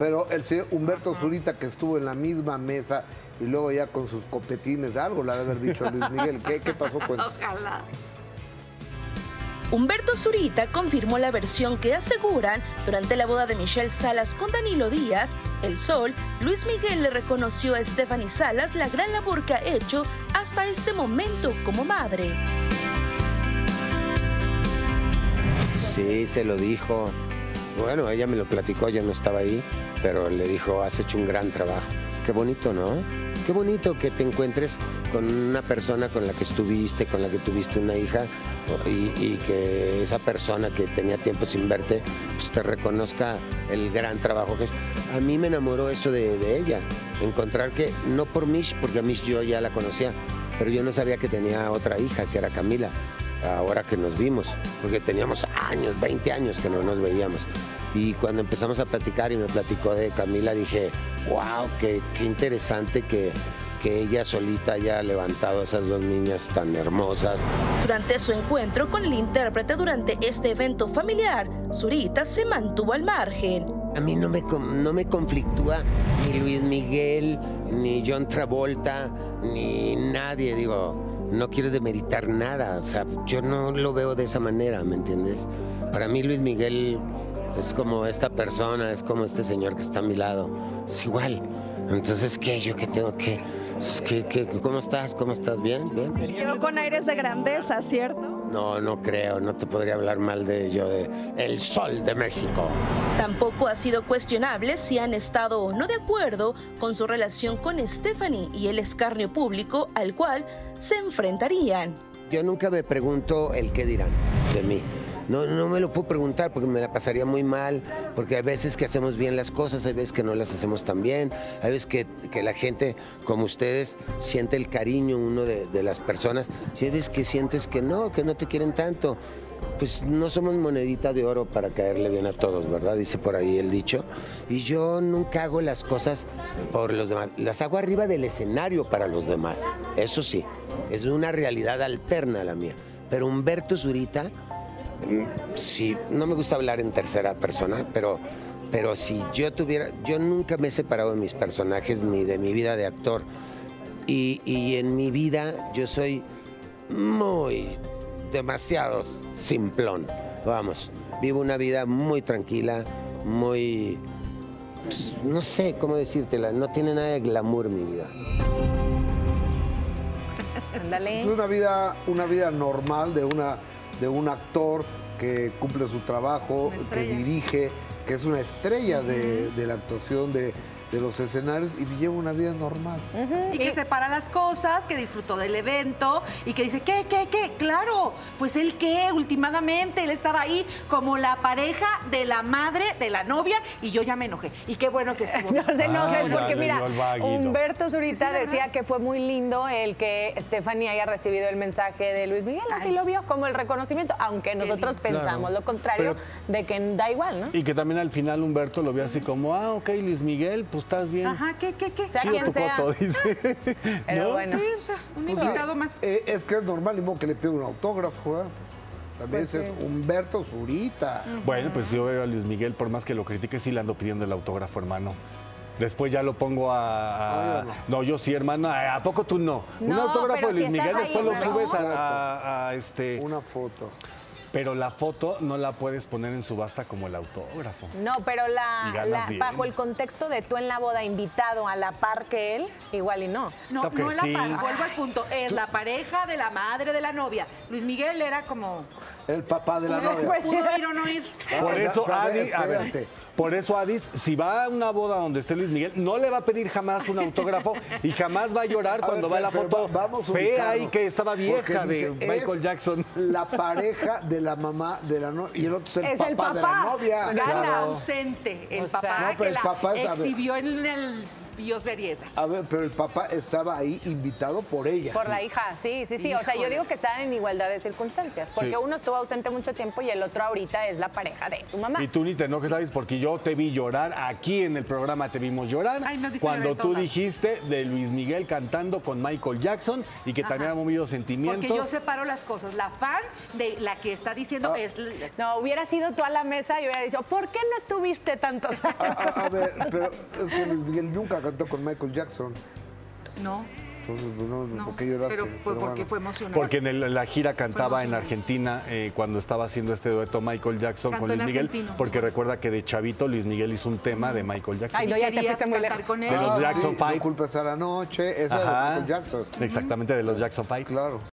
Pero el señor Humberto Zurita, que estuvo en la misma mesa y luego ya con sus copetines, algo le ha de haber dicho a Luis Miguel. ¿Qué, qué pasó con Ojalá. Humberto Zurita confirmó la versión que aseguran durante la boda de Michelle Salas con Danilo Díaz, El Sol, Luis Miguel le reconoció a Stephanie Salas la gran labor que ha hecho hasta este momento como madre. Sí, se lo dijo. Bueno, ella me lo platicó, yo no estaba ahí, pero le dijo, has hecho un gran trabajo. Qué bonito, ¿no? Qué bonito que te encuentres con una persona con la que estuviste, con la que tuviste una hija y, y que esa persona que tenía tiempo sin verte, pues te reconozca el gran trabajo que es. A mí me enamoró eso de, de ella, encontrar que, no por Mish, porque a Mish yo ya la conocía, pero yo no sabía que tenía otra hija, que era Camila, ahora que nos vimos, porque teníamos años, 20 años que no nos veíamos. Y cuando empezamos a platicar y me platicó de Camila, dije, wow, qué, qué interesante que, que ella solita haya levantado a esas dos niñas tan hermosas. Durante su encuentro con el intérprete durante este evento familiar, Zurita se mantuvo al margen. A mí no me, no me conflictúa ni Luis Miguel, ni John Travolta, ni nadie, digo, no quiero demeritar nada, o sea, yo no lo veo de esa manera, ¿me entiendes? Para mí Luis Miguel es como esta persona, es como este señor que está a mi lado, es igual. Entonces, ¿qué? ¿Yo qué tengo que...? pues, ¿Qué, qué, ¿Cómo estás? ¿Cómo estás? ¿Bien? ¿Bien? Quedó con aires de grandeza, ¿cierto? No, no creo, no te podría hablar mal de yo, de El Sol de México. Tampoco ha sido cuestionable si han estado o no de acuerdo con su relación con Stephanie y el escarnio público al cual se enfrentarían. Yo nunca me pregunto el qué dirán de mí. No, no me lo puedo preguntar porque me la pasaría muy mal, porque hay veces que hacemos bien las cosas, hay veces que no las hacemos tan bien, hay veces que, que la gente, como ustedes, siente el cariño uno de, de las personas, y hay veces que sientes que no, que no te quieren tanto. Pues no somos monedita de oro para caerle bien a todos, ¿verdad? Dice por ahí el dicho. Y yo nunca hago las cosas por los demás, las hago arriba del escenario para los demás. Eso sí, es una realidad alterna a la mía. Pero Humberto Zurita, mm, sí, no me gusta hablar en tercera persona, pero, pero si yo tuviera, yo nunca me he separado de mis personajes ni de mi vida de actor. Y, y en mi vida yo soy muy demasiado simplón. Vamos, vivo una vida muy tranquila, muy... pues, no sé cómo decírtela, no tiene nada de glamour mi vida. Ándale. Es una vida, una vida normal de, una, de un actor que cumple su trabajo, que dirige, que es una estrella de, de la actuación de, de los escenarios y lleva una vida normal. Y que separa las cosas, que disfrutó del evento y que dice, ¿qué, qué, qué? Claro, pues él qué, últimamente, él estaba ahí como la pareja de la madre de la novia y yo ya me enojé. Y qué bueno que estuvo. No se enojes Ah, porque mira. Humberto Zurita ¿verdad? decía que fue muy lindo el que Stephanie haya recibido el mensaje de Luis Miguel, así Ay. lo vio como el reconocimiento, aunque nosotros pensamos Claro. lo contrario Pero- de que da igual, ¿no? Y que también al final Humberto lo vio así como, ah, ok, Luis Miguel, pues estás bien. Ajá, ¿qué, qué, qué? Sea quien tu sea. foto, dice. Pero ¿No? bueno. Sí, o sea, un Pues, invitado más. eh, es que es normal, y modo que le pide un autógrafo. ¿eh? También Pues es Humberto Zurita. Bueno, pues yo veo a Luis Miguel, por más que lo critique, sí le ando pidiendo el autógrafo, hermano. Después ya lo pongo a... a- yo no. yo sí, hermano. ¿A poco tú no? Un autógrafo de Luis si Miguel, ahí, después lo subes a, a- a este... Una foto. Pero la foto no la puedes poner en subasta como el autógrafo. No, pero la, bajo el contexto de tú en la boda invitado a la par que él, igual y no. No, que no la sí. pa- vuelvo al punto. Es la pareja de la madre de la novia. Luis Miguel era como. El papá de la novia. ¿Pudo ir o no ir? Por eso, Adi, a ver. Por eso, Adis, si va a una boda donde esté Luis Miguel, no le va a pedir jamás un autógrafo y jamás va a llorar A cuando ver, va la pero foto va- vamos a fea y que estaba vieja de Michael es Jackson. La pareja de la mamá de la novia. Y el otro es el, Es papá, el de la novia. Gana. ausente. El O sea, papá no, pero que el la papá es, a exhibió en el bioserie esa. A ver, pero el papá estaba ahí invitado por ella. Por la hija, sí, sí, sí. O sea, yo digo que estaban en igualdad de circunstancias, porque Sí. uno estuvo ausente mucho tiempo y el otro ahorita es la pareja de su mamá. Y tú ni te enojes, ¿sabes? Porque yo te vi llorar, aquí en el programa te vimos llorar, Ay, no, cuando tú todas. dijiste de Luis Miguel cantando con Michael Jackson y que también ha movido sentimientos. Porque yo separo las cosas. La fan de la que está Ah. diciendo es... No, hubiera sido tú a la mesa y hubiera dicho, ¿por qué no estuviste tantos años? A, a ver, pero es que Luis Miguel nunca cantó con Michael Jackson. No, Entonces, pues, no, no. ¿por qué lloraste? Pero fue Pero porque bueno. fue emocionante. Porque en el- la gira cantaba en. Argentina eh, cuando estaba haciendo este dueto Michael Jackson Cantó con Luis Miguel, argentino. porque recuerda que de chavito Luis Miguel hizo un tema de Michael Jackson. Ay, no, ya te fuiste muy lejos. con él. De los Ah, Jackson sí, Five. No culpes a la noche, esa Ajá. de Michael Jackson. Exactamente, de los Jackson Five. Claro.